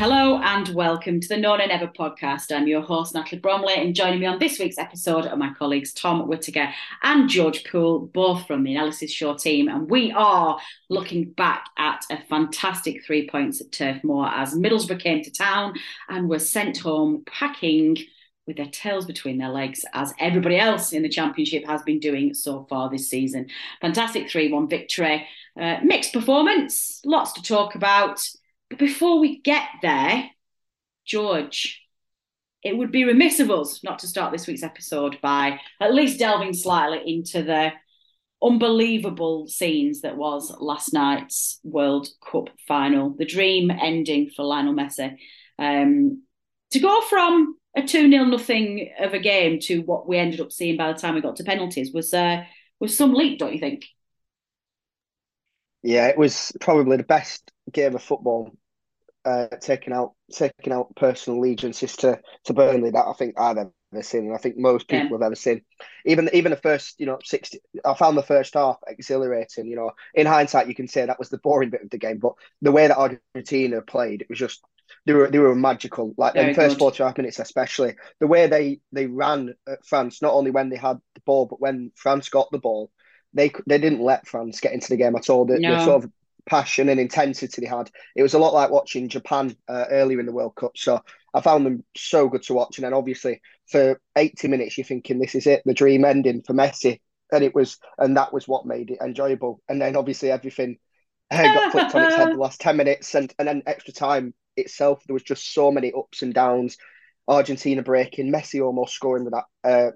Hello and welcome to the No Nay Never podcast. I'm your host, Natalie Bromley, and joining me on this week's episode are my colleagues Tom Whittaker and George Poole, both from the Analysis Show team. And we are looking back at a fantastic three points at Turf Moor as Middlesbrough came to town and were sent home packing with their tails between their legs, as everybody else in the Championship has been doing so far this season. Fantastic 3 1 victory, uh, mixed performance, lots to talk about. But before we get there, George, it would be remiss of us not to start this week's episode by at least delving slightly into the unbelievable scenes that was last night's World Cup final, the dream ending for Lionel Messi. Um, to go from a 2 0 nothing of a game to what we ended up seeing by the time we got to penalties was uh, was some leap, don't you think? Yeah, it was probably the best game of football uh, taking out taking out personal allegiances to to Burnley that I think I've ever seen, and I think most people yeah. have ever seen. Even even the first, you know, sixty. I found the first half exhilarating. You know, in hindsight, you can say that was the boring bit of the game, but the way that Argentina played, it was just they were they were magical. Like in the first forty five minutes, especially the way they they ran at France, not only when they had the ball, but when France got the ball. They, they didn't let France get into the game at all. The, no. the sort of passion and intensity they had. It was a lot like watching Japan uh, earlier in the World Cup. So I found them so good to watch. And then obviously for 80 minutes, you're thinking this is it, the dream ending for Messi. And it was, and that was what made it enjoyable. And then obviously everything got flipped on its head the last 10 minutes. And, and then extra time itself, there was just so many ups and downs. Argentina breaking, Messi almost scoring with that uh,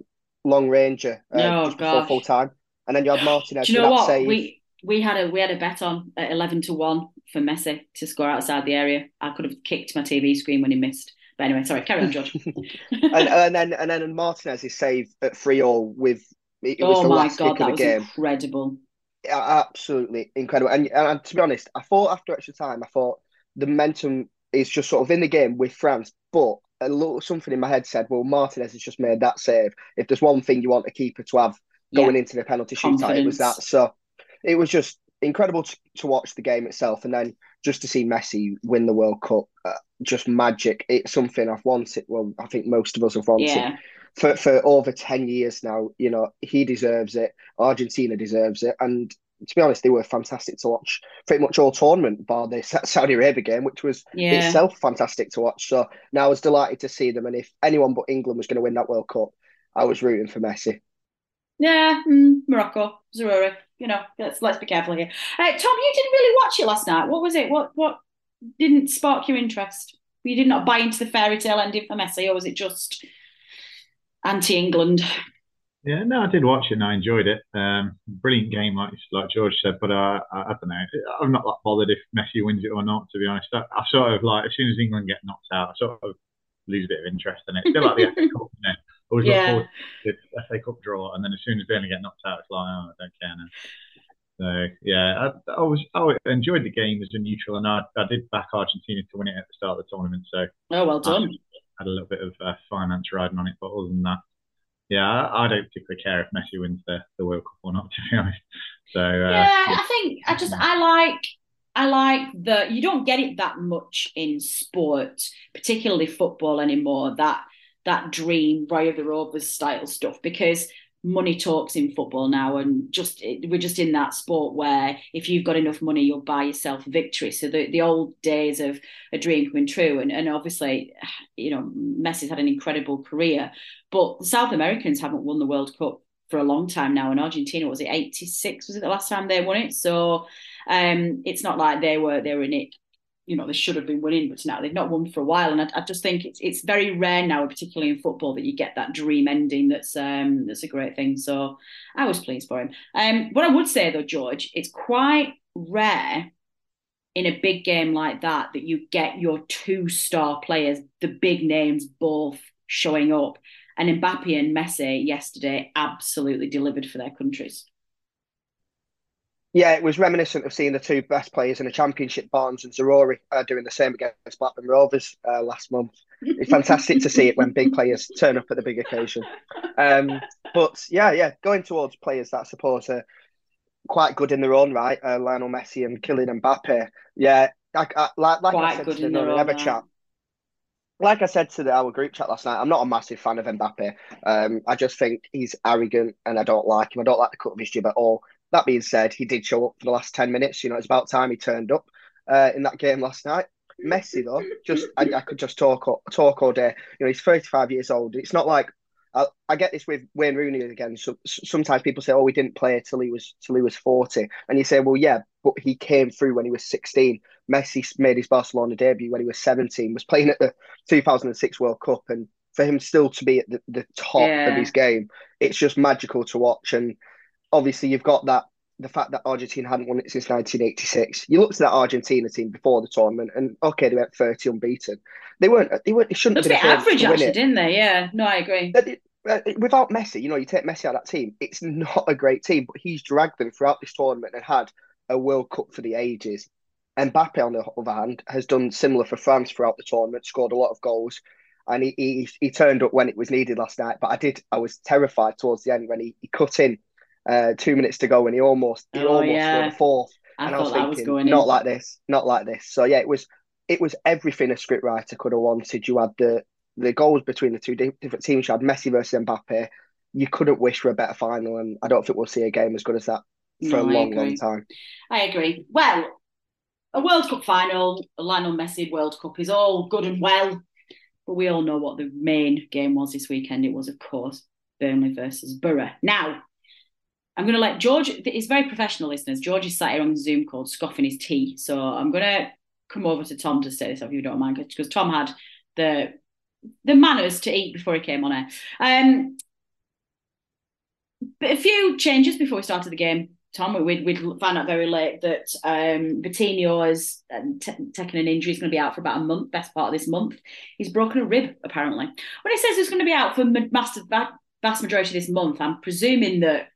long ranger uh, oh, just before full time. And then you had Martinez. Do you know what? Save. We we had a we had a bet on at eleven to one for Messi to score outside the area. I could have kicked my TV screen when he missed. But anyway, sorry, carry on, George. and, and, then and then Martinez's save at three all with it was oh the my last god, kick that of the was game. incredible. Absolutely incredible. And, and to be honest, I thought after extra time, I thought the momentum is just sort of in the game with France, but a little something in my head said, well, Martinez has just made that save. If there's one thing you want a keeper to have going yeah. into the penalty shootout, it was that. So it was just incredible to, to, watch the game itself, and then just to see Messi win the World Cup, uh, just magic. It's something I've wanted. Well, I think most of us have wanted yeah. for for over ten years now. You know, he deserves it. Argentina deserves it, and to be honest, they were fantastic to watch. Pretty much all tournament, bar the Saudi Arabia game, which was yeah. itself fantastic to watch. So now I was delighted to see them, and if anyone but England was going to win that World Cup, I was rooting for Messi. Yeah, mm, Morocco, Zaroury. You know, let's let's be careful here. Uh, Tom, you didn't really watch it last night. What was it? What what didn't spark your interest? You did not buy into the fairy tale ending for Messi, or was it just anti-England? Yeah, no, I did watch it and I enjoyed it. Um, brilliant game, like like George said. But uh, I, I, don't know. I'm not that bothered if Messi wins it or not. To be honest, I, I, sort of like as soon as England get knocked out, I sort of lose a bit of interest in it. Still like the FA Cup, you know. Always yeah. look forward to the FA Cup draw, and then as soon as Burnley get knocked out, it's like, oh, I don't care now. So yeah, I, I was I enjoyed the game as a neutral, and I, I did back Argentina to win it at the start of the tournament. So oh, well done. I had a little bit of uh, finance riding on it, but other than that, yeah, I, I, don't particularly care if Messi wins the, the World Cup or not, to be honest. So uh, yeah, yeah, I think I just I like I like that you don't get it that much in sport, particularly football anymore. That that dream Roy of the Rovers style stuff because money talks in football now and just we're just in that sport where if you've got enough money you'll buy yourself victory. So the, the old days of a dream coming true and, and obviously you know Messi's had an incredible career but South Americans haven't won the World Cup for a long time now and Argentina was it 86 was it the last time they won it? So um it's not like they were they were in it you know they should have been winning, but now they've not won for a while. And I, I, just think it's it's very rare now, particularly in football, that you get that dream ending. That's um that's a great thing. So I was pleased for him. Um, what I would say though, George, it's quite rare in a big game like that that you get your two star players, the big names, both showing up. And Mbappe and Messi yesterday absolutely delivered for their countries. Yeah, it was reminiscent of seeing the two best players in the championship, Barnes and Zaroury, uh, doing the same against Blackburn Rovers uh, last month. It's fantastic to see it when big players turn up at the big occasion. Um, but yeah, yeah, going towards players that I suppose are quite good in their own right, uh, Lionel Messi and Kylian Mbappe. Yeah, I, I, like, like I said to the Never chat, like I said to the, our group chat last night, I'm not a massive fan of Mbappe. Um, I just think he's arrogant and I don't like him. I don't like the cut of his jib at all. That being said, he did show up for the last 10 minutes. You know, it's about time he turned up uh, in that game last night. Messi, though, just I, I could just talk talk all day. You know, he's 35 years old. It's not like I, I, get this with Wayne Rooney again. So, sometimes people say, "Oh, we didn't play till he was till he was 40," and you say, "Well, yeah, but he came through when he was 16." Messi made his Barcelona debut when he was 17. Was playing at the 2006 World Cup, and for him still to be at the, the top yeah. of his game, it's just magical to watch. And obviously you've got that the fact that Argentina hadn't won it since 1986. You looked at that Argentina team before the tournament, and okay, they went 30 unbeaten. They weren't. They weren't. They shouldn't have been average, actually, didn't they? Yeah. No, I agree. Without Messi, you know, you take Messi out of that team, it's not a great team, but he's dragged them throughout this tournament and had a World Cup for the ages. Mbappe, on the other hand, has done similar for France throughout the tournament, scored a lot of goals, and he, he, he turned up when it was needed last night. But I did, I was terrified towards the end when he, he cut in uh, two minutes to go, and he almost he oh, almost yeah. scored a fourth. I and I was thinking, was not in. like this, not like this. So yeah, it was it was everything a scriptwriter could have wanted. You had the the goals between the two different teams. You had Messi versus Mbappe. You couldn't wish for a better final, and I don't think we'll see a game as good as that for no, a long, long time. I agree. Well, a World Cup final, a Lionel Messi World Cup is all good and well, but we all know what the main game was this weekend. It was, of course, Burnley versus Borough. Now, I'm going to let George, he's very professional, listeners. George is sat here on the Zoom call scoffing his tea. So I'm going to come over to Tom to say this, if you don't mind, because Tom had the the manners to eat before he came on air. Um, but a few changes before we started the game. Tom, we'd, we'd found out very late that um, Coutinho has uh, t- taken an injury. He's going to be out for about a month, best part of this month. He's broken a rib, apparently. When he says he's going to be out for vast, vast majority of this month, I'm presuming that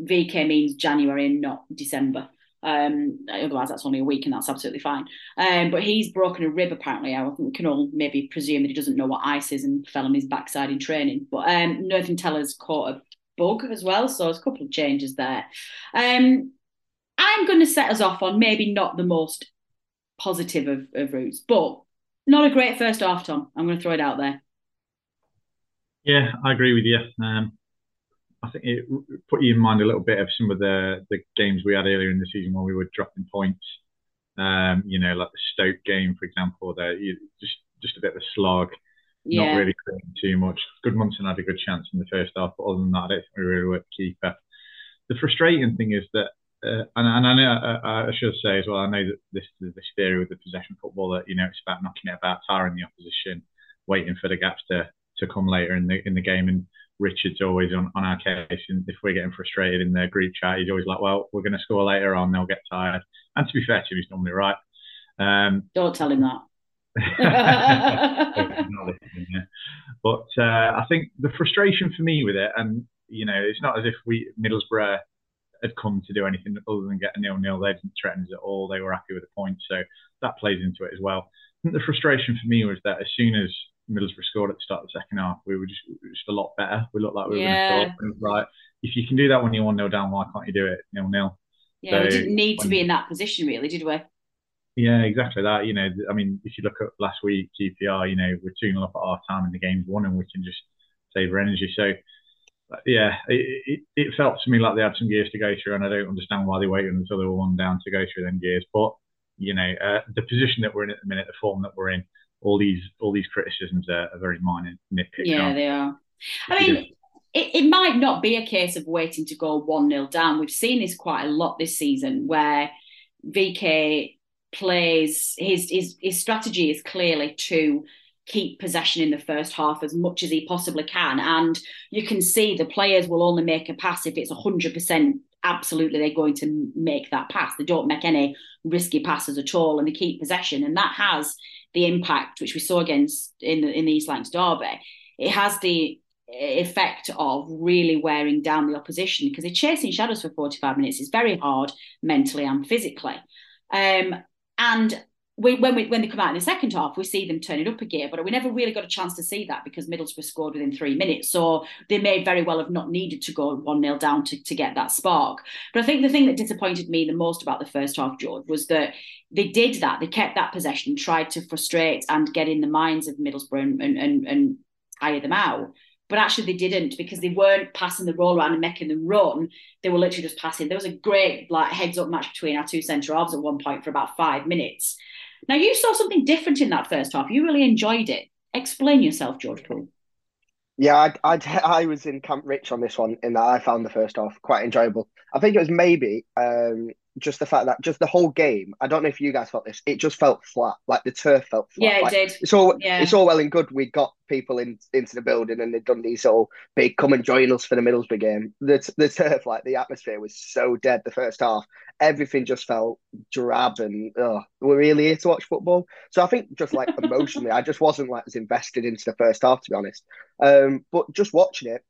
VK means January and not December. Um, otherwise, that's only a week, and that's absolutely fine. Um, but he's broken a rib apparently. I think we can all maybe presume that he doesn't know what ice is and fell on his backside in training. But um, Nathan Tella's caught a bug as well, so there's a couple of changes there. Um, I'm going to set us off on maybe not the most positive of, of routes, but not a great first half, Tom. I'm going to throw it out there. Yeah, I agree with you. Um, I think it put you in mind a little bit of some of the the games we had earlier in the season when we were dropping points. Um, you know, like the Stoke game, for example, there just just a bit of a slog, yeah. not really creating too much. Gudmundsson had a good chance in the first half, but other than that, I don't think we really worked keeper. The frustrating thing is that, uh, and, and I know I, I, should say as well, I know that this this theory with the possession football that you know it's about knocking it about, tiring the opposition, waiting for the gaps to to come later in the in the game, and Richard's always on, on our case. And if we're getting frustrated in the group chat, he's always like, well, we're going to score later on, they'll get tired. And to be fair to him, he's normally right. Um, Don't tell him that. but uh, I think the frustration for me with it, and you know, it's not as if we Middlesbrough had come to do anything other than get a nil nil. They didn't threaten us at all. They were happy with the point, so that plays into it as well. I think the frustration for me was that as soon as Middlesbrough scored at the start of the second half, we were just, we were just a lot better. We looked like we were going to score. And like, if you can do that when you're one 0 down, why can't you do it nil nil? Yeah, so we didn't need to be in that position, really, did we? Yeah, exactly that. You know, I mean, if you look at last week, QPR, you know, we're 2 0 up at half time and the game's won and we can just save our energy. So, yeah, it, it, it, felt to me like they had some gears to go through, and I don't understand why they waited until they were one down to go through them gears. But you know, uh, the position that we're in at the minute, the form that we're in, all these all these criticisms are, are very minor nitpicks. Yeah, they are. I mean, it, it might not be a case of waiting to go one 0 down. We've seen this quite a lot this season, where VK plays his his his strategy is clearly to keep possession in the first half as much as he possibly can. And you can see the players will only make a pass if it's 100% absolutely they're going to make that pass. They don't make any risky passes at all and they keep possession. And that has the impact, which we saw against in the, in the East Lancs Derby. It has the effect of really wearing down the opposition because they're chasing shadows for 45 minutes. It's very hard mentally and physically. Um, and we, when we when they come out in the second half, we see them turn it up a gear, but we never really got a chance to see that because Middlesbrough scored within three minutes. So they may very well have not needed to go one 0 down to, to get that spark. But I think the thing that disappointed me the most about the first half, George, was that they did that. They kept that possession, tried to frustrate and get in the minds of Middlesbrough and and, and, and tire them out. But actually, they didn't because they weren't passing the roll around and making them run. They were literally just passing. There was a great like heads up match between our two centre halves at one point for about five minutes now, you saw something different in that first half. You really enjoyed it. Explain yourself, George Poole. Yeah, I, I, I was in Camp Rich on this one in that I found the first half quite enjoyable. I think it was maybe um, just the fact that just the whole game. I don't know if you guys felt this. It just felt flat. Like the turf felt flat. Yeah, it like, did. It's all yeah. it's all well and good. We got people in into the building and they'd done these all big come and join us for the Middlesbrough game. The the turf, like the atmosphere was so dead the first half. Everything just felt drab and oh, we're really here to watch football. So I think just like emotionally, I just wasn't like as invested into the first half to be honest. Um, but just watching it,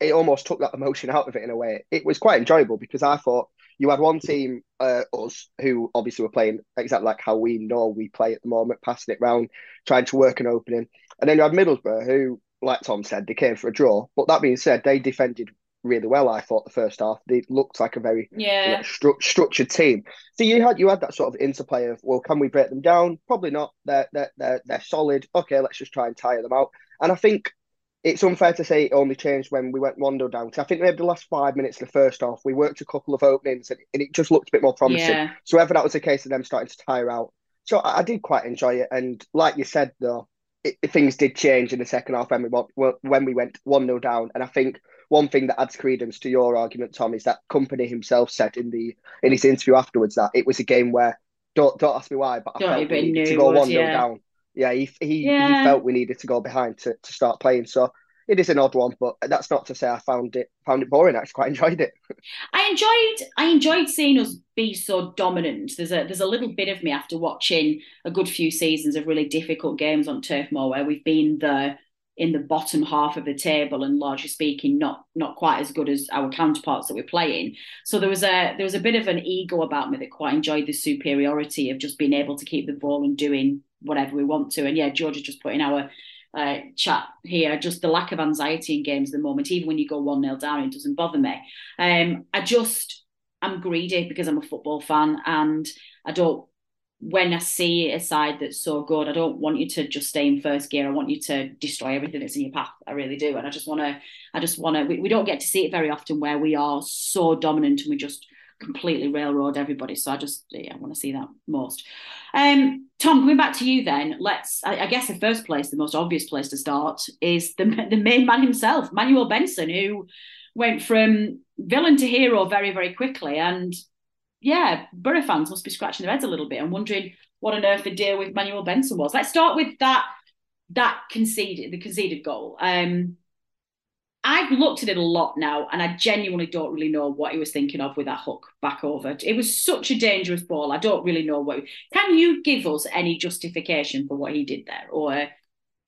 it almost took that emotion out of it in a way. It was quite enjoyable because I thought you had one team, uh, us, who obviously were playing exactly like how we know we play at the moment, passing it round, trying to work an opening. And then you had Middlesbrough, who, like Tom said, they came for a draw. But that being said, they defended really well. I thought the first half they looked like a very yeah. stru- structured team. So you had you had that sort of interplay of well, can we break them down? Probably not. They're they're they're, they're solid. Okay, let's just try and tire them out. And I think it's unfair to say it only changed when we went one nil down. I think maybe the last five minutes of the first half, we worked a couple of openings and, and it just looked a bit more promising. Yeah. So whether that was the case of them starting to tire out. So I, I did quite enjoy it. And like you said, though, it, things did change in the second half when we went, when we went 1 0 down. And I think one thing that adds credence to your argument, Tom, is that Kompany himself said in the in his interview afterwards that it was a game where, don't, don't ask me why, but I don't felt we needed to go 1 0 yeah. down. Yeah, he, he, yeah. he felt we needed to go behind to, to start playing. So it is an odd one, but that's not to say I found it found it boring. I actually quite enjoyed it. I enjoyed I enjoyed seeing us be so dominant. There's a there's a little bit of me after watching a good few seasons of really difficult games on Turf Moor where we've been the in the bottom half of the table and largely speaking not not quite as good as our counterparts that we're playing so there was a there was a bit of an ego about me that quite enjoyed the superiority of just being able to keep the ball and doing whatever we want to and yeah george is just putting our uh, chat here, just the lack of anxiety in games at the moment, even when you go 1 0 down, it doesn't bother me. Um, I just, I'm greedy because I'm a football fan and I don't, when I see a side that's so good, I don't want you to just stay in first gear. I want you to destroy everything that's in your path. I really do. And I just want to, I just want to, we, we don't get to see it very often where we are so dominant and we just, completely railroad everybody. So I just yeah, I want to see that most. Um, Tom, coming back to you then, let's I, I, guess the first place, the most obvious place to start is the the main man himself, Manuel Benson, who went from villain to hero very, very quickly. And yeah, Borough fans must be scratching their heads a little bit and wondering what on earth the deal with Manuel Benson was. Let's start with that that conceded the conceded goal. Um I've looked at it a lot now, and I genuinely don't really know what he was thinking of with that hook back over. It was such a dangerous ball. I don't really know what. Can you give us any justification for what he did there, or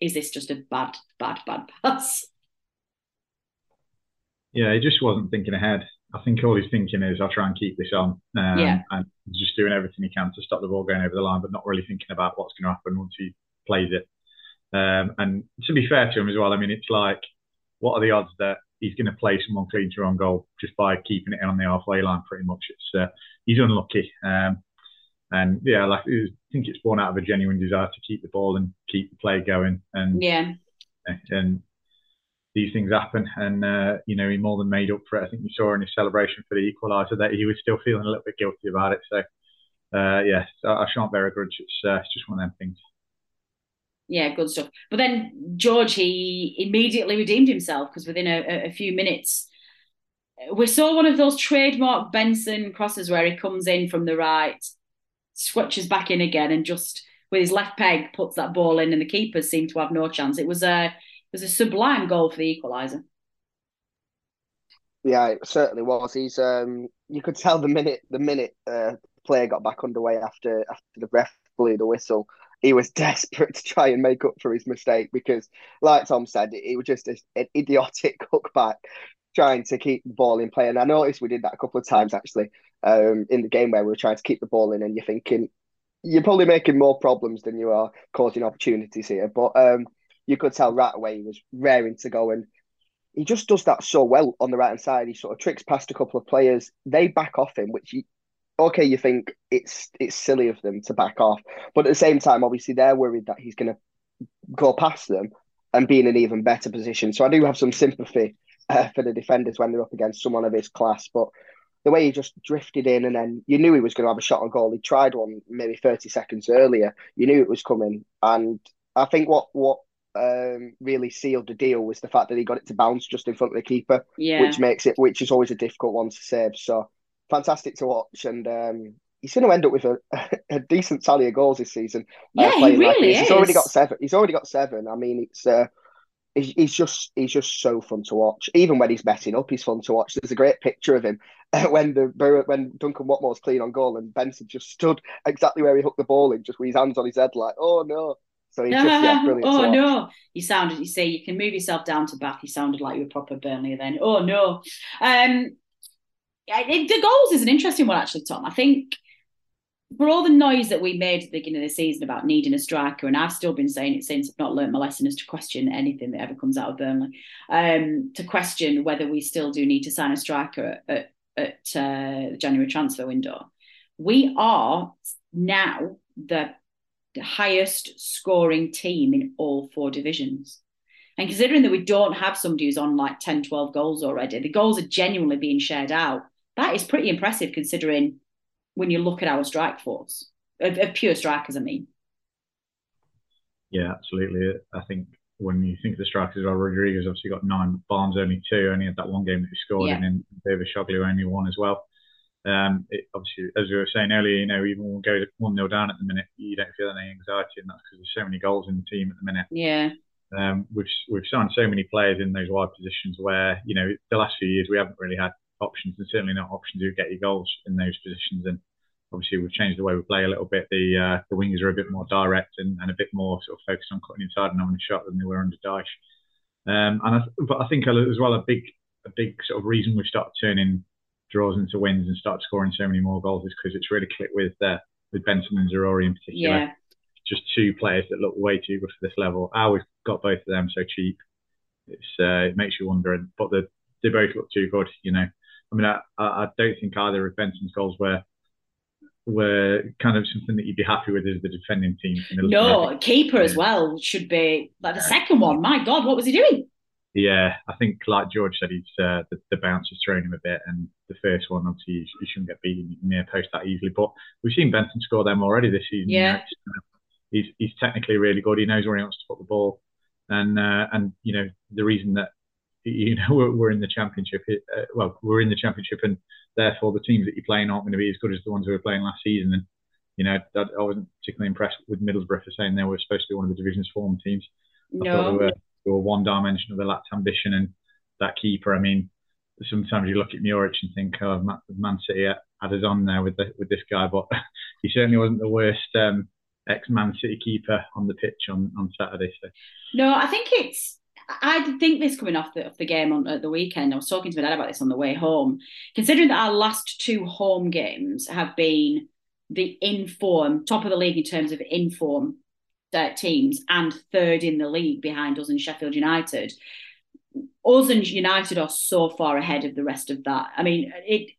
is this just a bad, bad, bad pass? Yeah, he just wasn't thinking ahead. I think all he's thinking is, I'll try and keep this on. Um, yeah. And just doing everything he can to stop the ball going over the line, but not really thinking about what's going to happen once he plays it. Um, and to be fair to him as well, I mean, it's like, what are the odds that he's going to play someone clean through on goal just by keeping it on the halfway line? Pretty much, it's uh, he's unlucky. Um, and yeah, like I think it's born out of a genuine desire to keep the ball and keep the play going. And yeah, and these things happen, and uh, you know he more than made up for it. I think you saw in his celebration for the equaliser that he was still feeling a little bit guilty about it. So uh, yeah, I, I shan't bear a grudge. It's, uh, it's just one of them things. Yeah, good stuff. But then George, he immediately redeemed himself because within a, a few minutes, we saw one of those trademark Benson crosses where he comes in from the right, switches back in again, and just with his left peg puts that ball in, and the keepers seem to have no chance. It was a it was a sublime goal for the equaliser. Yeah, it certainly was. He's um, you could tell the minute the minute uh, player got back underway after after the ref blew the whistle he was desperate to try and make up for his mistake because, like Tom said, it, was just an idiotic back trying to keep the ball in play. And I noticed we did that a couple of times actually um, in the game where we were trying to keep the ball in, and you're thinking you're probably making more problems than you are causing opportunities here. But um, you could tell right away he was raring to go, and he just does that so well on the right hand side. He sort of tricks past a couple of players, they back off him, which he, okay, you think it's it's silly of them to back off, but at the same time, obviously they're worried that he's going to go past them and be in an even better position. So I do have some sympathy uh, for the defenders when they're up against someone of his class, but the way he just drifted in and then you knew he was going to have a shot on goal. He tried one maybe 30 seconds earlier. You knew it was coming. And I think what what um, really sealed the deal was the fact that he got it to bounce just in front of the keeper, yeah. which makes it, which is always a difficult one to save. So fantastic to watch, and um, he's going to end up with a, a decent tally of goals this season. Uh, yeah, uh, he really like is. He's already got seven. He's already got seven. I mean, it's uh, he's, he's just he's just so fun to watch. Even when he's messing up, he's fun to watch. There's a great picture of him when the when Duncan Watmore's clean on goal and Benson just stood exactly where he hooked the ball in, just with his hands on his head, like, oh no. So he's just yeah, brilliant. oh no! You sounded. You say you can move yourself down to Bath. You sounded like you were proper Burnley then. Oh no! Um, it, the goals is an interesting one, actually, Tom. I think for all the noise that we made at the beginning of the season about needing a striker, and I've still been saying it since I've not learned my lesson, is to question anything that ever comes out of Burnley, um, to question whether we still do need to sign a striker at, at uh, the January transfer window. We are now the highest scoring team in all four divisions. And considering that we don't have somebody who's on like 10, 12 goals already, the goals are genuinely being shared out that is pretty impressive considering when you look at our strike force of, of pure strikers. I mean, yeah, absolutely. I think when you think of the strikers, well, Rodriguez obviously got nine, Barnes only two, only had that one game that he scored yeah. in, and Dervişoğlu only one as well. Um, it, obviously, as we were saying earlier, you know, even when we go one 0 down at the minute, you don't feel any anxiety, and that's because there's so many goals in the team at the minute. Yeah. Um, we've we've signed so many players in those wide positions where you know the last few years we haven't really had options, and certainly not options who get your goals in those positions. And obviously, we've changed the way we play a little bit. The uh, the wingers are a bit more direct and, and a bit more sort of focused on cutting inside and having a shot than they were under Dyche. Um, and I, but I think as well a big a big sort of reason we've started turning draws into wins and start scoring so many more goals is because it's really clicked with uh, with Benson and Zaroury in particular. Yeah. Just two players that look way too good for this level. How we've got both of them so cheap, it's uh, it makes you wonder. But the, they both look too good, you know. I mean, I, I don't think either of Benson's goals were were kind of something that you'd be happy with as the defending team. no, keeper as well should be like the second one. My God, what was he doing? Yeah, I think like George said, he's uh, the, the bounce has thrown him a bit, and the first one obviously you, you shouldn't get beaten near post that easily. But we've seen Benson score them already this season. Yeah, he's he's technically really good. He knows where he wants to put the ball, and uh, and you know the reason that you know we're, we're in the championship. Uh, well, we're in the championship, and therefore the teams that you're playing aren't going to be as good as the ones who were playing last season. And you know, that, I wasn't particularly impressed with Middlesbrough for saying they were supposed to be one of the division's form teams. No. Thought they were, they were one dimensional. They lacked ambition, and that keeper. I mean, sometimes you look at Muric and think, oh, Man City had us on there with the, with this guy, but he certainly wasn't the worst. Um, ex Man City keeper on the pitch on, on Saturday. So. No, I think it's I think this coming off the, off the game on at the weekend. I was talking to my dad about this on the way home. Considering that our last two home games have been the inform top of the league in terms of inform uh, teams and third in the league behind us and Sheffield United. Us and United are so far ahead of the rest of that. I mean, it.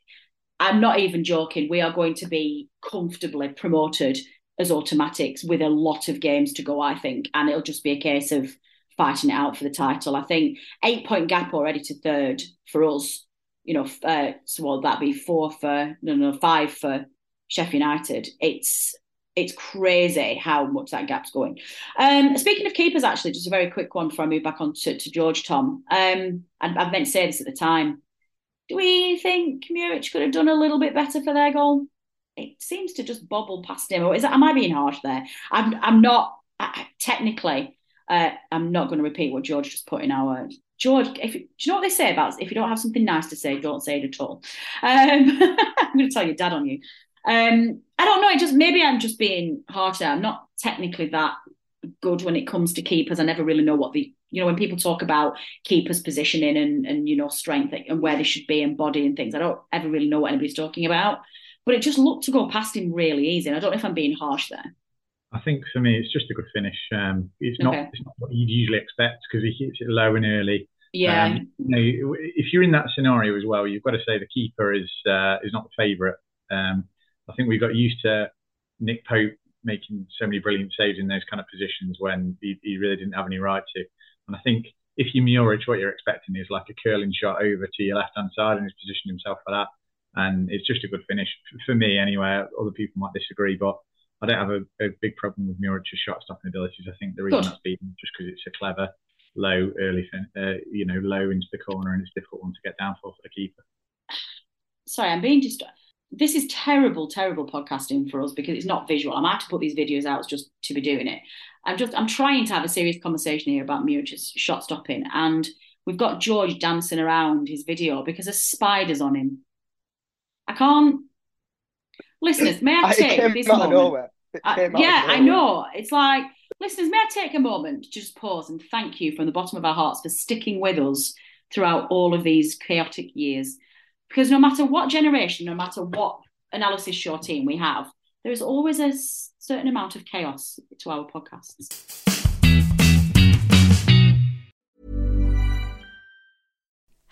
I'm not even joking. We are going to be comfortably promoted as automatics with a lot of games to go, I think, and it'll just be a case of fighting it out for the title. I think eight point gap already to third for us. You know, uh, so what that be four for no no five for Sheffield United. It's it's crazy how much that gap's going. Um, speaking of keepers, actually, just a very quick one before I move back on to, to George Tom. Um, I, I meant to say this at the time. Do we think Muric could have done a little bit better for their goal? It seems to just bobble past him. Or is that, am I being harsh there? I'm I'm not I, technically. Uh, I'm not going to repeat what George just put in our George. If do you know what they say about if you don't have something nice to say, don't say it at all. Um, I'm going to tell your dad on you. Um, I don't know. It just maybe I'm just being harsher. I'm not technically that good when it comes to keepers. I never really know what the you know when people talk about keepers positioning and and you know strength and where they should be and body and things. I don't ever really know what anybody's talking about. But it just looked to go past him really easy. And I don't know if I'm being harsh there. I think for me, it's just a good finish. Um, it's not it's not what you'd usually expect because he hits it low and early. Yeah. Um, you know, if you're in that scenario as well, you've got to say the keeper is uh, is not the favourite. Um, I think we got used to Nick Pope making so many brilliant saves in those kind of positions when he, he really didn't have any right to. And I think if you Muric, what you're expecting is like a curling shot over to your left hand side and he's positioned himself for that. And it's just a good finish for me anyway. Other people might disagree, but I don't have a, a big problem with Muric's shot stopping abilities. I think the reason good. that's beaten just because it's a clever, low, early, uh, you know, low into the corner and it's a difficult one to get down for for the keeper. Sorry, I'm being just this is terrible, terrible podcasting for us because it's not visual. I'm have to put these videos out just to be doing it. I'm just I'm trying to have a serious conversation here about Muric's shot stopping, and we've got George dancing around his video because there's spiders on him. I can't. Listeners, may I take this moment? I, uh, yeah, I know. It's like listeners, may I take a moment to just pause and thank you from the bottom of our hearts for sticking with us throughout all of these chaotic years because no matter what generation, no matter what analysis show team we have, there is always a certain amount of chaos to our podcasts.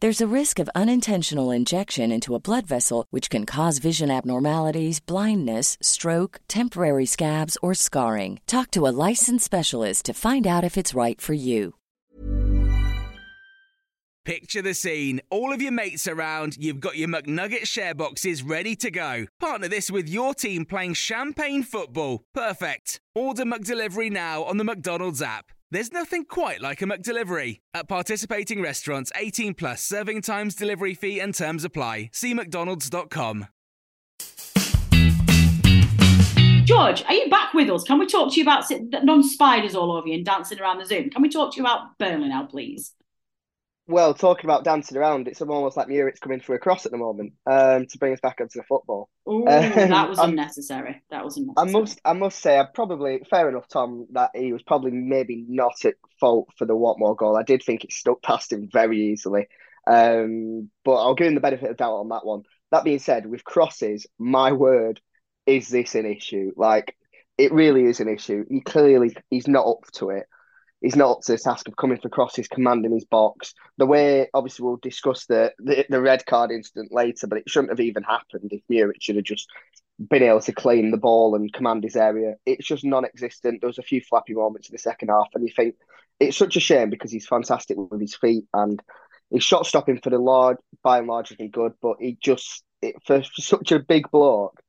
There's a risk of unintentional injection into a blood vessel, which can cause vision abnormalities, blindness, stroke, temporary scabs, or scarring. Talk to a licensed specialist to find out if it's right for you. Picture the scene. All of your mates around, you've got your McNugget share boxes ready to go. Partner this with your team playing champagne football. Perfect. Order McDelivery now on the McDonald's app. There's nothing quite like a McDelivery. At participating restaurants, 18 plus serving times, delivery fee, and terms apply. See McDonald's.com. George, are you back with us? Can we talk to you about non spiders all over you and dancing around the Zoom? Can we talk to you about Burnley now, please? Well, talking about dancing around, it's almost like Muric's coming through a cross at the moment um, to bring us back onto the football. Ooh, um, that was unnecessary. That was unnecessary. I must, I must say, I probably fair enough, Tom, that he was probably maybe not at fault for the Watmore goal. I did think it stuck past him very easily, um, but I'll give him the benefit of doubt on that one. That being said, with crosses, my word, is this an issue? Like, it really is an issue. He clearly he's not up to it he's not up to the task of coming for crosses, commanding his box. The way, obviously, we'll discuss the, the, the red card incident later, but it shouldn't have even happened if Muric should have just been able to claim the ball and command his area. It's just non-existent. There was a few flappy moments in the second half, and you think it's such a shame because he's fantastic with his feet and his shot stopping for the large, by and large, has been good, but he just it, for, for such a big bloke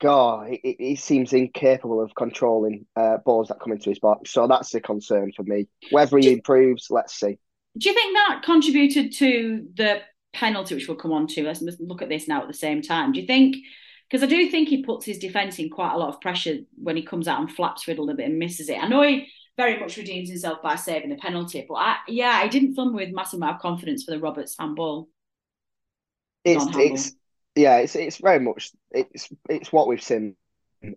God, he, he seems incapable of controlling uh, balls that come into his box. So that's a concern for me. Whether he improves, let's see. Do you think that contributed to the penalty, which we'll come on to? Let's, look at this now at the same time. Do you think? Because I do think he puts his defence in quite a lot of pressure when he comes out and flaps it a little bit and misses it. I know he very much redeems himself by saving the penalty, but I, yeah, I didn't fill me with massive amount of confidence for the Roberts handball. It's it's yeah, it's it's very much it's it's what we've seen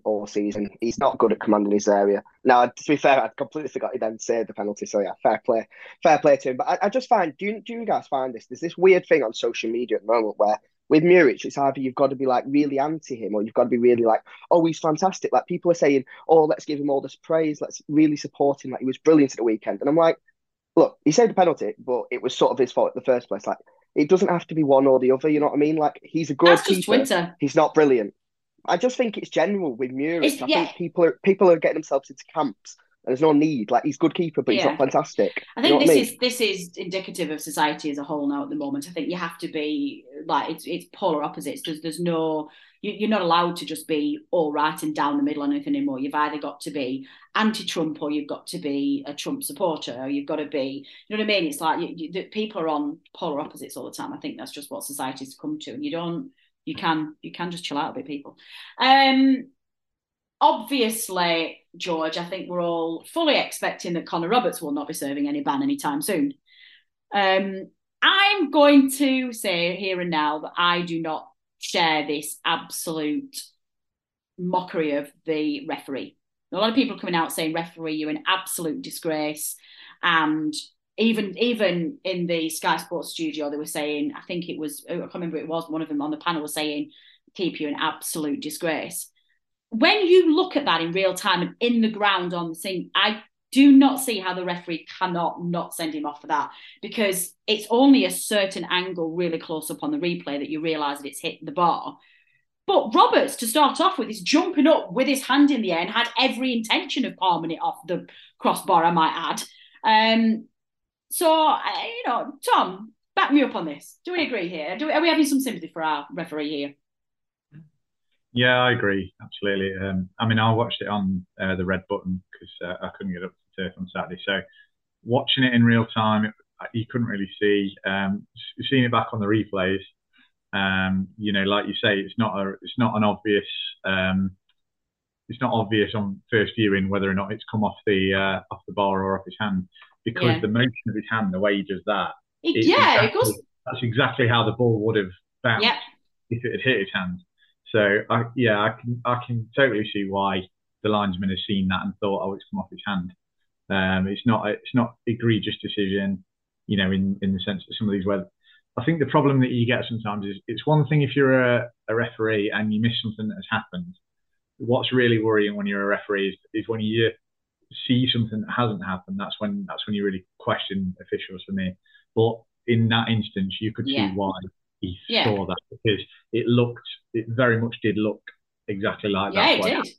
all season. He's not good at commanding his area. Now, to be fair, I completely forgot he then saved the penalty. So yeah, fair play, fair play to him. But I, I just find, do you, do you guys find this? There's this weird thing on social media at the moment where with Muric, it's either you've got to be like really anti him or you've got to be really like, oh, he's fantastic. Like people are saying, oh, let's give him all this praise. Let's really support him. Like he was brilliant at the weekend. And I'm like, look, he saved the penalty, but it was sort of his fault in the first place. Like it doesn't have to be one or the other. You know what I mean? Like he's a good That's keeper. He's not brilliant. I just think it's general with Muric. I yeah. think people are people are getting themselves into camps, and there's no need. Like he's good keeper, but he's not fantastic. I You know think this I mean? is this is indicative of society as a whole now at the moment. I think you have to be like it's it's polar opposites. There's there's no you, you're not allowed to just be all right and down the middle on anything anymore. You've either got to be anti-Trump or you've got to be a Trump supporter or you've got to be you know what I mean. It's like you, you, the people are on polar opposites all the time. I think that's just what society's come to, and you don't you can you can just chill out a bit, people. Um, obviously, George, I think we're all fully expecting that Connor Roberts will not be serving any ban anytime soon. Um, I'm going to say here and now that I do not share this absolute mockery of the referee. A lot of people coming out saying, referee, you're an absolute disgrace. And even even in the Sky Sports studio, they were saying, I think it was, I can't remember it was, one of them on the panel was saying, keep you an absolute disgrace. When you look at that in real time and in the ground on the scene, I do not see how the referee cannot not send him off for that because it's only a certain angle really close up on the replay that you realise that it's hit the bar. But Roberts, to start off with, is jumping up with his hand in the air and had every intention of palming it off the crossbar, I might add. Um, so, you know, Tom, back me up on this. Do we agree here? Do we, are we having some sympathy for our referee here? Yeah, I agree. Absolutely. Um, I mean, I watched it on uh, the red button because uh, I couldn't get up turf on Saturday. So watching it in real time, it, you couldn't really see. Um, seeing it back on the replays, um, you know, like you say, it's not a, it's not an obvious, um, it's not obvious on first viewing whether or not it's come off the uh, off the bar or off his hand because Yeah. the motion of his hand, the way he does that, It- yeah, it goes. That's exactly how the ball would have bounced if it had hit his hand. So I, yeah, I can I can totally see why the linesman has seen that and thought, oh, it's come off his hand. Um, it's not it's not egregious decision, you know, in, in the sense that some of these where I think the problem that you get sometimes is it's one thing if you're a, a referee and you miss something that has happened. What's really worrying when you're a referee is, is when you see something that hasn't happened. That's when that's when you really question officials for me. But in that instance, you could Yeah. see why he Yeah. saw that because it looked, it very much did look exactly like Yeah, that. it did.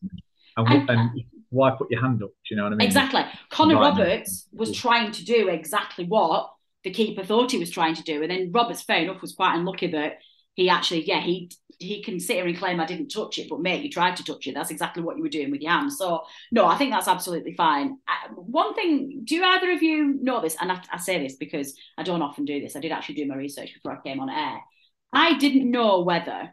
And, And- and why put your hand up? Do you know what I mean? Exactly. Connor Right now. Roberts was trying to do exactly what the keeper thought he was trying to do. And then Roberts, fair enough, was quite unlucky that he actually, yeah, he he can sit here and claim I didn't touch it, but mate, you tried to touch it. That's exactly what you were doing with your hand. So no, I think that's absolutely fine. Uh, one thing, do either of you know this? And I, I say this because I don't often do this. I did actually do my research before I came on air. I didn't know whether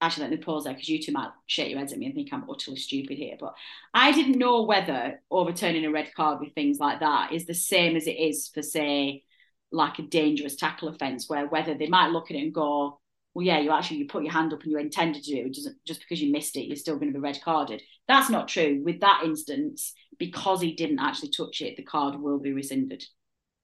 actually let me pause there because you two might shake your heads at me and think I'm utterly stupid here. But I didn't know whether overturning a red card with things like that is the same as it is for, say, like a dangerous tackle offence, where whether they might look at it and go, well, yeah, you actually you put your hand up and you intended to do it, doesn't just because you missed it, you're still going to be red carded. That's not true. With that instance, because he didn't actually touch it, the card will be rescinded.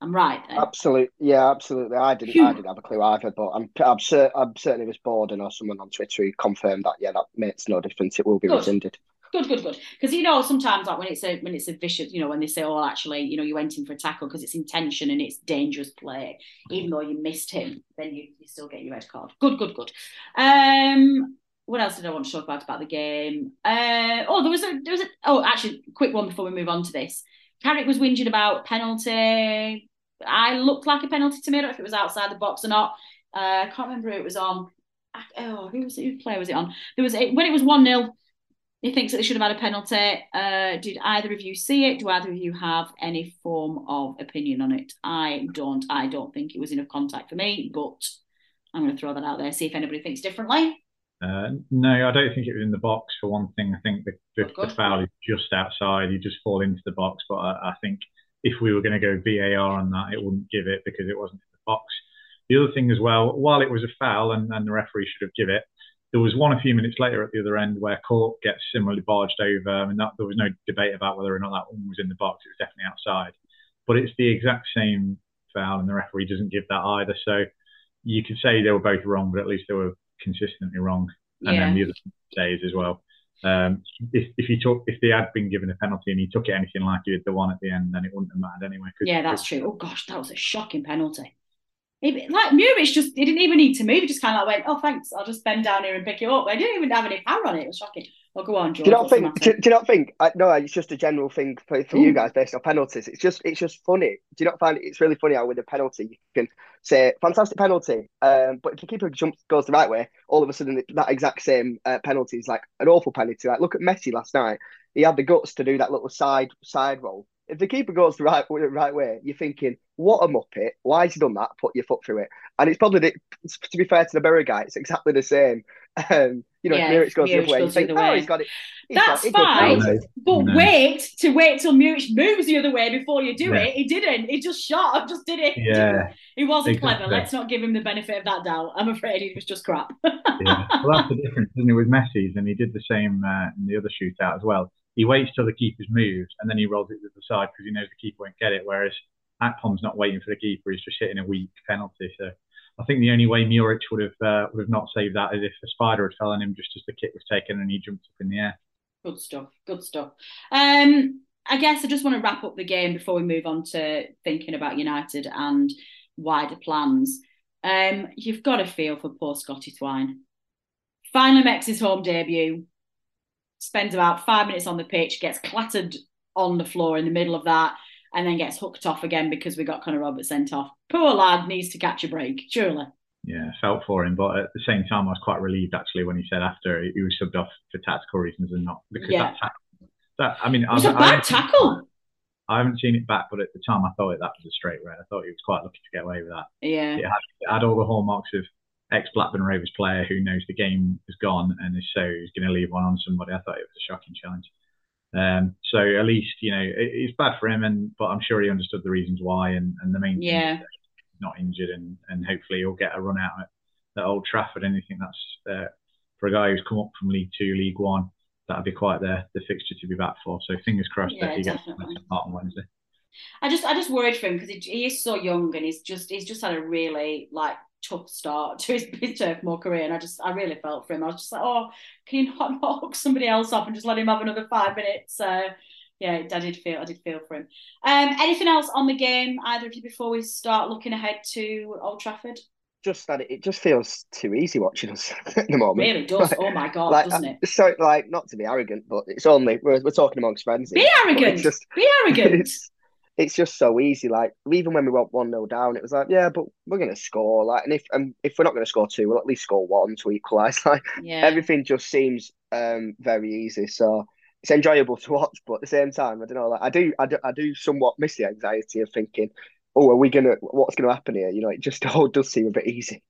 I'm right. Absolutely, yeah, absolutely. I didn't, Phew. I didn't have a clue either, but I'm, I'm, cer- I'm certain it was Borden or someone on Twitter who confirmed that. Yeah, that makes no difference. It will be Good. rescinded. Good, good, good. Because you know sometimes like when it's a when it's a vicious, you know, when they say, "Oh, actually, you know, you went in for a tackle because it's intention and it's dangerous play," even though you missed him, then you, you still get your red card. Good, good, good. Um, what else did I want to talk about about the game? Uh, oh, there was a there was a oh, actually, quick one before we move on to this. Carrick was whinging about penalty. I looked like a penalty to me. I don't know if it was outside the box or not. Uh, I can't remember who it was on. oh, who was it? Who player was it on? There was when it was one 0 He thinks that they should have had a penalty. Uh, did either of you see it? Do either of you have any form of opinion on it? I don't. I don't think it was enough contact for me, but I'm going to throw that out there. See if anybody thinks differently. Uh, no, I don't think it was in the box. For one thing, I think the, the, the foul is just outside. You just fall into the box. But I, I think if we were going to go VAR on that, it wouldn't give it because it wasn't in the box. The other thing as well, while it was a foul and, and the referee should have give it, there was one a few minutes later at the other end where Cork gets similarly barged over. I mean, that, there was no debate about whether or not that one was in the box. It was definitely outside. But it's the exact same foul, and the referee doesn't give that either. So you could say they were both wrong, but at least they were consistently wrong. And yeah. then the other days as well. Um, if if he took if they had been given a penalty and he took it anything like he did the one at the end, then it wouldn't have mattered anyway. Yeah, that's true. Oh gosh, that was a shocking penalty. Like Muric just he didn't even need to move. He just kind of like went, "Oh, thanks. I'll just bend down here and pick it up." I didn't even have any power on it. It was shocking. Well, go on, George. Do you not think? Do, do, you not think? I, no, it's just a general thing for, for you guys based on penalties. It's just it's just funny. Do you not find it, it's really funny how with a penalty you can say fantastic penalty, um, but if the keeper jumps goes the right way, all of a sudden that exact same uh, penalty is like an awful penalty. Like look at Messi last night. He had the guts to do that little side side roll if the keeper goes the right the right way, you're thinking, what a muppet! Why has he done that? Put your foot through it, and it's probably the, to be fair to the Borough guy, it's exactly the same. Um, you know, yeah, Muric goes the other way. You think, oh, he's got it. He's That's got, fine, no, but no. wait to wait till Muric moves the other way before you do yeah. it. He didn't. He just shot. I just did it. Yeah, he wasn't exactly. clever. Let's not give him the benefit of that doubt. I'm afraid he was just crap. yeah, well, that's the difference, isn't it, with Messi's, and he did the same uh, in the other shootout as well he waits till the keeper's moved and then he rolls it to the side because he knows the keeper won't get it. Whereas Akpom's not waiting for the keeper; he's just hitting a weak penalty. So I think the only way Muric would have uh, would have not saved that is if a spider had fell on him just as the kick was taken and he jumped up in the air. Good stuff. Good stuff. Um, I guess I just want to wrap up the game before we move on to thinking about United and wider plans. Um, you've got to feel for poor Scotty Twine. Finally makes his home debut spends about five minutes on the pitch, gets clattered on the floor in the middle of that, and then gets hooked off again because we got Connor Roberts sent off. Poor lad needs to catch a break, surely. Yeah, felt for him, but at the same time, I was quite relieved actually when he said after he was subbed off for tactical reasons and not because yeah. that. That I mean, it was I, a bad I tackle. I haven't seen it back, but at the time, I thought that was a straight red. I thought he was quite lucky to get away with that. Yeah, it had, it had all the hallmarks of ex Blackburn Rovers player who knows the game is gone and is so is going to leave one on somebody. I thought it was a shocking challenge. Um, so at least you know it, it's bad for him, and but I'm sure he understood the reasons why, and, and the main yeah. not injured, and, and hopefully he'll get a run out at, at Old Trafford. And I think that's uh, for a guy who's come up from League Two, League One, that'd be quite the the fixture to be back for. So fingers crossed yeah, that he definitely. gets part on Wednesday. I just I just worried for him because he, he, is so young and he's just he's just had a really like tough start to his, his Turf Moor career, and I just I really felt for him. I was just like, oh, can you not knock somebody else off and just let him have another five minutes? Uh, yeah, I did feel I did feel for him. Um, anything else on the game, either of you, before we start looking ahead to Old Trafford? Just that it just feels too easy watching us at the moment. Really does. Like, oh my god, like, doesn't it? So like, not to be arrogant, but it's only we're, we're talking amongst friends. Be arrogant. Just, be arrogant it's just so easy. Like even when we went one 0 down, it was like, yeah, but we're gonna score. Like, and if and if we're not gonna score two, we'll at least score one to equalise. Like yeah. everything just seems um very easy. So it's enjoyable to watch, but at the same time, I don't know. Like I do, I do, I do somewhat miss the anxiety of thinking, oh, are we gonna? What's gonna happen here? You know, it just all does seem a bit easy.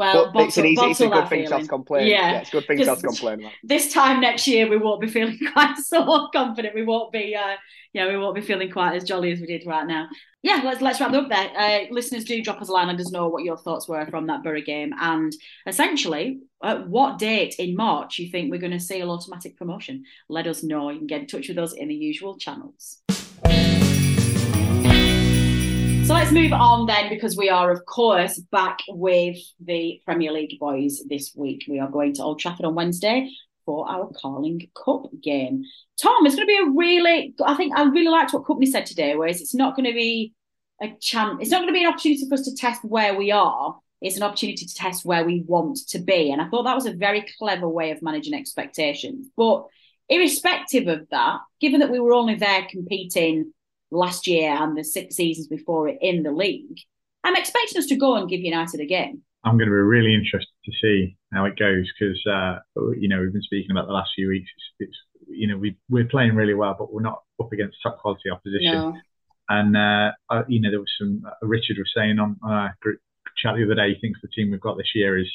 Well, bottle, it's an easy, it's a good thing feeling. to complain. Yeah. yeah, it's a good thing to complain about. This time next year, we won't be feeling quite so confident. We won't be, uh, yeah, we won't be feeling quite as jolly as we did right now. Yeah, let's let's wrap up there. Uh, listeners, do drop us a line. And let us know what your thoughts were from that Borough game, and essentially, at what date in March you think we're going to see an automatic promotion. Let us know. You can get in touch with us in the usual channels. So let's move on then, because we are, of course, back with the Premier League boys this week. We are going to Old Trafford on Wednesday for our Carling Cup game. Tom, it's going to be a really, I think I really liked what Kompany said today, whereas it's not going to be a chance, it's not going to be an opportunity for us to test where we are. It's an opportunity to test where we want to be. And I thought that was a very clever way of managing expectations. But irrespective of that, given that we were only there competing last year and the six seasons before it in the league. I'm expecting us to go and give United a game. I'm going to be really interested to see how it goes because uh, you know we've been speaking about the last few weeks. It's, it's you know we we're playing really well, but we're not up against top quality opposition. No. And uh, uh, you know there was some uh, Richard was saying on, on our group chat the other day. He thinks the team we've got this year is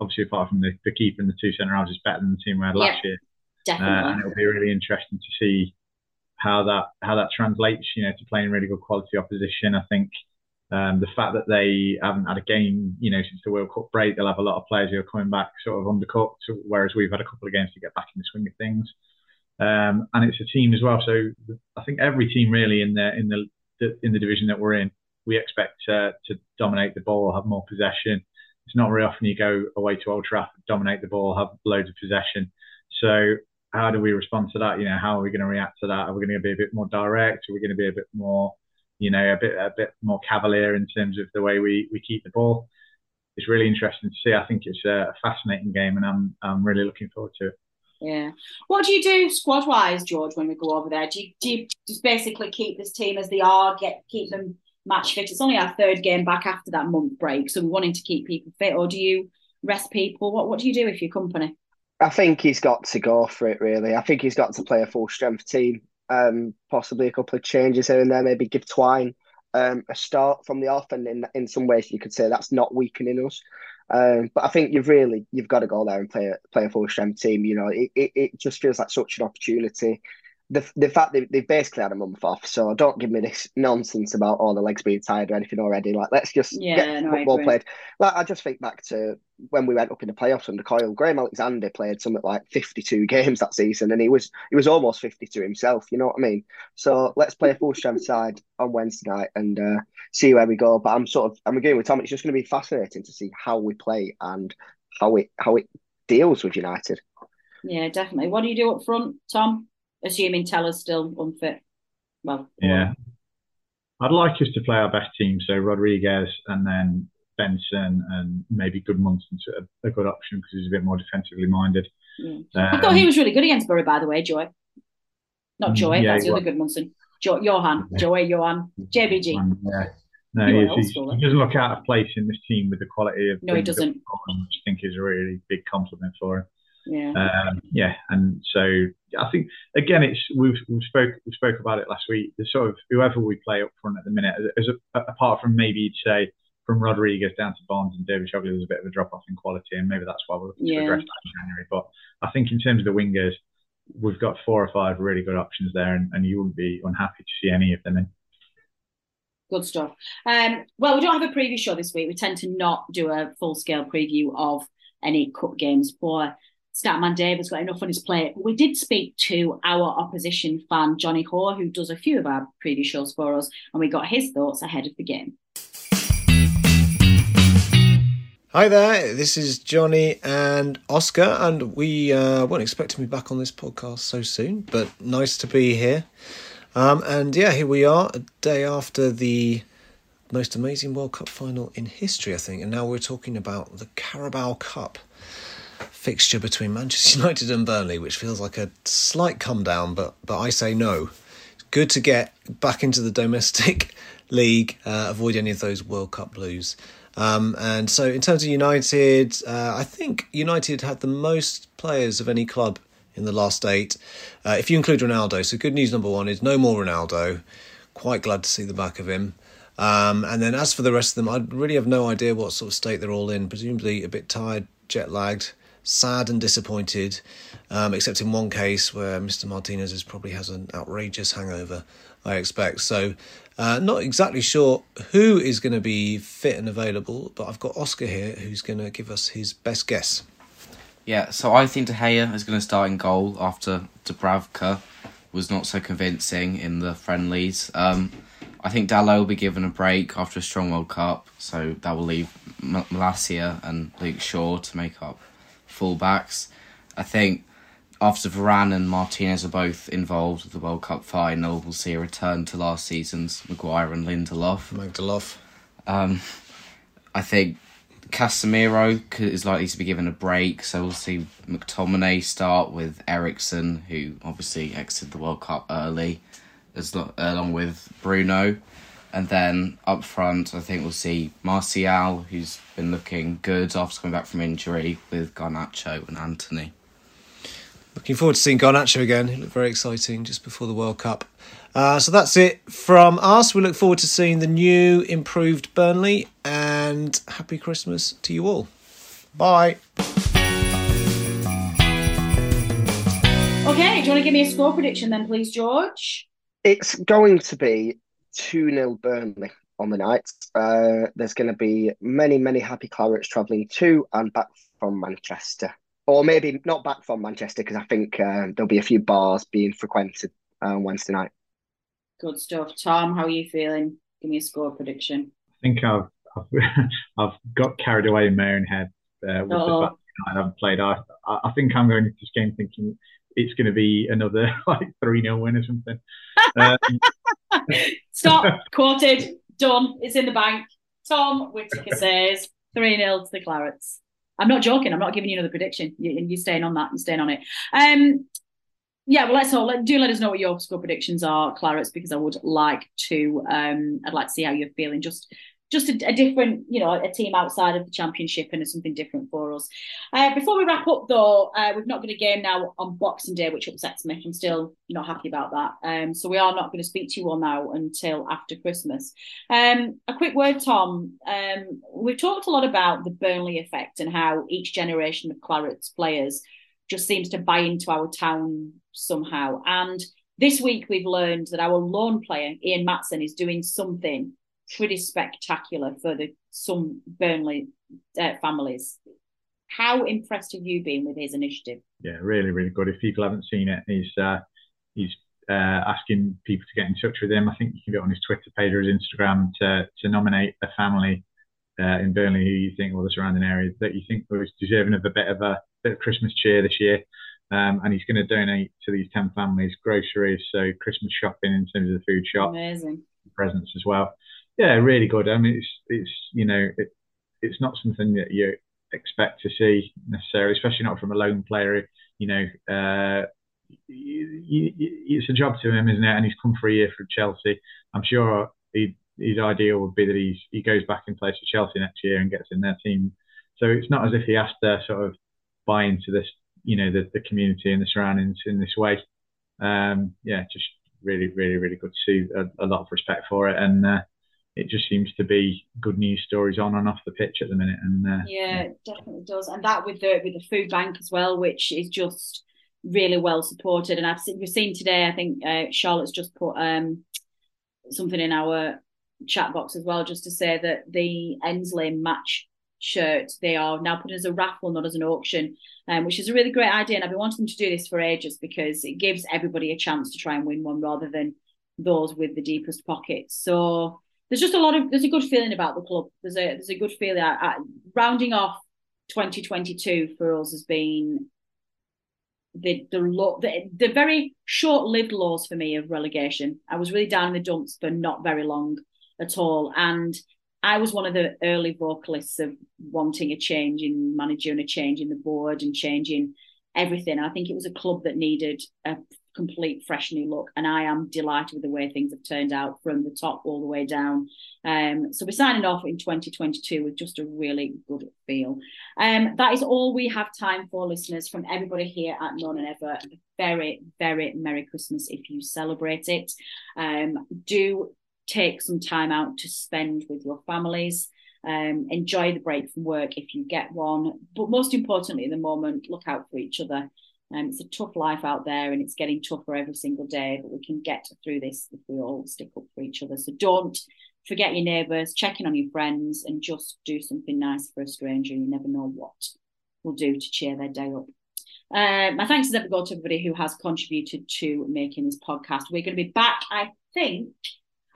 obviously apart from the, the keeper and the two centre halves is better than the team we had last year. Definitely. Uh, and it'll be really interesting to see how that how that translates. You know, to playing really good quality opposition. I think um, the fact that they haven't had a game, you know, since the World Cup break, they'll have a lot of players who are coming back sort of undercooked, whereas we've had a couple of games to get back in the swing of things. Um, and it's a team as well. So I think every team really in the in the in the division that we're in, we expect uh, to dominate the ball, have more possession. It's not very often you go away to Old Trafford, dominate the ball, have loads of possession. So how do we respond to that? You know, how are we going to react to that? Are we going to be a bit more direct? Are we going to be a bit more you know, a bit a bit more cavalier in terms of the way we, we keep the ball. It's really interesting to see. I think it's a fascinating game, and I'm I'm really looking forward to it. Yeah. What do you do squad wise, George, when we go over there? Do you, do you just basically keep this team as they are, get keep them match fit? It's only our third game back after that month break, so we're wanting to keep people fit, or do you rest people? What what do you do if you're Kompany? I think he's got to go for it. Really, I think he's got to play a full strength team um, possibly a couple of changes here and there. Maybe give Twine um, a start from the off, and in in some ways you could say that's not weakening us. Um, but I think you've really you've got to go there and play a play a full strength team. You know, it, it, it just feels like such an opportunity the the fact they they've basically had a month off, so don't give me this nonsense about all oh, the legs being tired or anything already. Like let's just yeah, get no, football played. Like I just think back to when we went up in the playoffs under Coyle. Graham Alexander played something like fifty two games that season, and he was he was almost fifty two himself. You know what I mean? So let's play a full strength side on Wednesday night and uh, see where we go. But I'm sort of I'm agreeing with Tom. It's just going to be fascinating to see how we play and how it how it deals with United. Yeah, definitely. What do you do up front, Tom? Assuming Tella's still unfit. Well, yeah. I'd like us to play our best team, so Rodriguez and then Benson and maybe Gudmundsson a, a good option because he's a bit more defensively minded. Yeah. Um, I thought he was really good against Bury, by the way, Joy. Not mm, Joy, yeah, that's the other Gudmundsson. Jo- Johan, yeah. Joy, Johan, JBG. yeah. No, he, he, doesn't look out of place in this team with the quality of. No, he doesn't. Which I think is a really big compliment for him. Yeah. Um, yeah, and so I think again, it's we've we spoke we spoke about it last week. The sort of whoever we play up front at the minute, as a, apart from maybe you'd say from Rodriguez down to Barnes and Dervişoğlu, there's a bit of a drop off in quality, and maybe that's why we're looking yeah. to progress in January. But I think in terms of the wingers, we've got four or five really good options there, and, and you wouldn't be unhappy to see any of them in. Good stuff. Um, well, we don't have a preview show this week. We tend to not do a full scale preview of any cup games for Statman David's got enough on his plate. We did speak to our opposition fan, Johnny Hoare, who does a few of our previous shows for us, and we got his thoughts ahead of the game. Hi there, this is Johnny and Oscar, and we uh, weren't expecting me back on this podcast so soon, but nice to be here. Um, and yeah, here we are, a day after the most amazing World Cup final in history, I think, and now we're talking about the Carabao Cup fixture between Manchester United and Burnley, which feels like a slight come down, but but I say no. It's good to get back into the domestic league, uh, avoid any of those World Cup blues. Um, and so, in terms of United, uh, I think United had the most players of any club in the last eight, uh, if you include Ronaldo. So, good news number one is no more Ronaldo. Quite glad to see the back of him. Um, and then, as for the rest of them, I really have no idea what sort of state they're all in. Presumably, a bit tired, jet lagged sad and disappointed, um, except in one case where Mr. Martinez is probably has an outrageous hangover, I expect. So, uh, not exactly sure who is going to be fit and available, but I've got Oscar here who's going to give us his best guess. Yeah, so I think De Gea is going to start in goal after Dubravka was not so convincing in the friendlies. Um, I think Dalot will be given a break after a strong World Cup, so that will leave Malacia and Luke Shaw to make up fullbacks. I think after Varane and Martinez are both involved with the World Cup final, we'll see a return to last season's Maguire and Lindelof. Lindelof. Um, I think Casemiro is likely to be given a break, so we'll see McTominay start with Eriksen, who obviously exited the World Cup early, as along with Bruno. And then up front, I think we'll see Martial, who's been looking good after coming back from injury, with Garnacho and Antony. Looking forward to seeing Garnacho again. He looked very exciting just before the World Cup. Uh, so that's it from us. We look forward to seeing the new, improved Burnley, and happy Christmas to you all. Bye. Okay, do you want to give me a score prediction then, please, George? It's going to be 2 0 Burnley on the night. Uh, there's going to be many, many happy clarets travelling to and back from Manchester. Or maybe not back from Manchester because I think uh, there'll be a few bars being frequented on Wednesday night. Good stuff. Tom, how are you feeling? Give me a score prediction. I think I've I've, I've got carried away in my own head uh, with Uh-oh. the fact I haven't played. I I think I'm going into this game thinking it's going to be another like three 0 win or something. Um, Stop. Quoted. Done. It's in the bank. Tom Whitaker says three 0 to the Clarets. I'm not joking. I'm not giving you another prediction. You, you're staying on that. You're staying on it. Um, yeah, well, let's all let, do let us know what your score predictions are, Clarets, because I would like to. Um, I'd like to see how you're feeling. Just just a, a, different, you know, a team outside of the championship and something different for us. Uh, before we wrap up, though, uh, we've not got a game now on Boxing Day, which upsets me. I'm still not happy about that. Um, so we are not going to speak to you all now until after Christmas. Um, a quick word, Tom. Um, we've talked a lot about the Burnley effect and how each generation of Clarets players just seems to buy into our town somehow. And this week we've learned that our loan player, Ian Maatsen is doing something pretty spectacular for the some Burnley uh, families. How impressed have you been with his initiative? Yeah, really, really good. If people haven't seen it, he's uh, he's uh, asking people to get in touch with him. I think you can go on his Twitter page or his Instagram to to nominate a family uh, in Burnley who you think or the surrounding area that you think was deserving of a bit of a bit of Christmas cheer this year. Um, and he's going to donate to these 10 families groceries, so Christmas shopping in terms of the food shop, amazing presents as well yeah, really good. I mean, it's it's you know it, it's not something that you expect to see necessarily, especially not from a loan player. You know, uh, it's a job to him, isn't it? And he's come for a year for Chelsea. I'm sure he, his ideal would be that he's he goes back and plays for Chelsea next year and gets in their team. So it's not as if he has to sort of buy into this, you know, the, the community and the surroundings in this way. Um, yeah, just really, really, really good to see a, a lot of respect for it. And uh, it just seems to be good news stories on and off the pitch at the minute. And uh, yeah, it definitely does. And that with the with the food bank as well, which is just really well supported. And I've seen, we've seen today. I think uh, Charlotte's just put um, something in our chat box as well, just to say that the Ensley match shirt they are now putting as a raffle, not as an auction, um, which is a really great idea. And I've been wanting them to do this for ages because it gives everybody a chance to try and win one rather than those with the deepest pockets. So there's just a lot of there's a good feeling about the club. There's a there's a good feeling. I, I, rounding off 2022 for us has been the the, lo- the the very short lived lows for me of relegation. I was really down in the dumps for not very long at all, and I was one of the early vocalists of wanting a change in manager and a change in the board and changing everything. I think it was a club that needed a complete fresh new look and I am delighted with the way things have turned out from the top all the way down. Um, so we're signing off in 2022 with just a really good feel. Um, that is all we have time for listeners from everybody here at No Nay Never. Very very Merry Christmas if you celebrate it. Um, do take some time out to spend with your families um, enjoy the break from work if you get one but most importantly at the moment look out for each other um, it's a tough life out there and it's getting tougher every single day, but we can get through this if we all stick up for each other. So don't forget your neighbours, check in on your friends, and just do something nice for a stranger. You never know what will do to cheer their day up. Uh, my thanks is ever go to everybody who has contributed to making this podcast. We're going to be back, I think.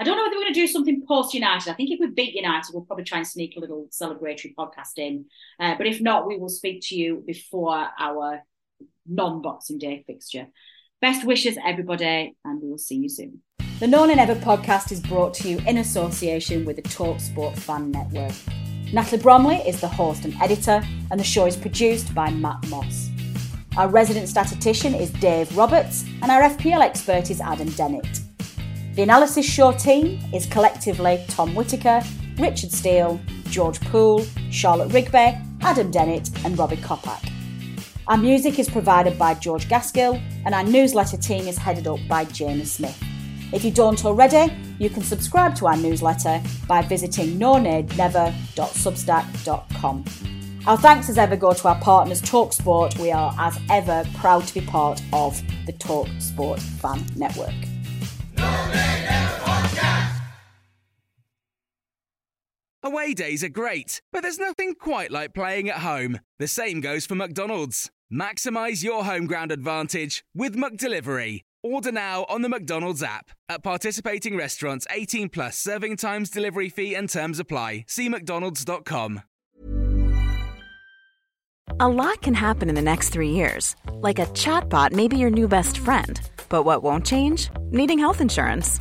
I don't know whether we're going to do something post United. I think if we beat United, we'll probably try and sneak a little celebratory podcast in. Uh, but if not, we will speak to you before our non Boxing Day fixture. Best wishes, everybody, and we will see you soon. The No Nay Never podcast is brought to you in association with the Talk Sport Fan Network. Natalie Bromley is the host and editor, and the show is produced by Matt Moss. Our resident statistician is Dave Roberts, and our FPL expert is Adam Dennett. The Analysis Show team is collectively Tom Whitaker, Richard Steele, George Poole, Charlotte Rigby, Adam Dennett, and Robbie Kopak. Our music is provided by George Gaskill, and our newsletter team is headed up by Jamie Smith. If you don't already, you can subscribe to our newsletter by visiting nonadenever.substack.com. Our thanks as ever go to our partners Talksport. We are as ever proud to be part of the Talksport Fan Network. Away days are great, but there's nothing quite like playing at home. The same goes for McDonald's. Maximise your home ground advantage with McDelivery. Order now on the McDonald's app. At participating restaurants, 18 plus serving times, delivery fee, and terms apply. See McDonald's.com. A lot can happen in the next three years. Like a chatbot may be your new best friend. But what won't change? Needing health insurance.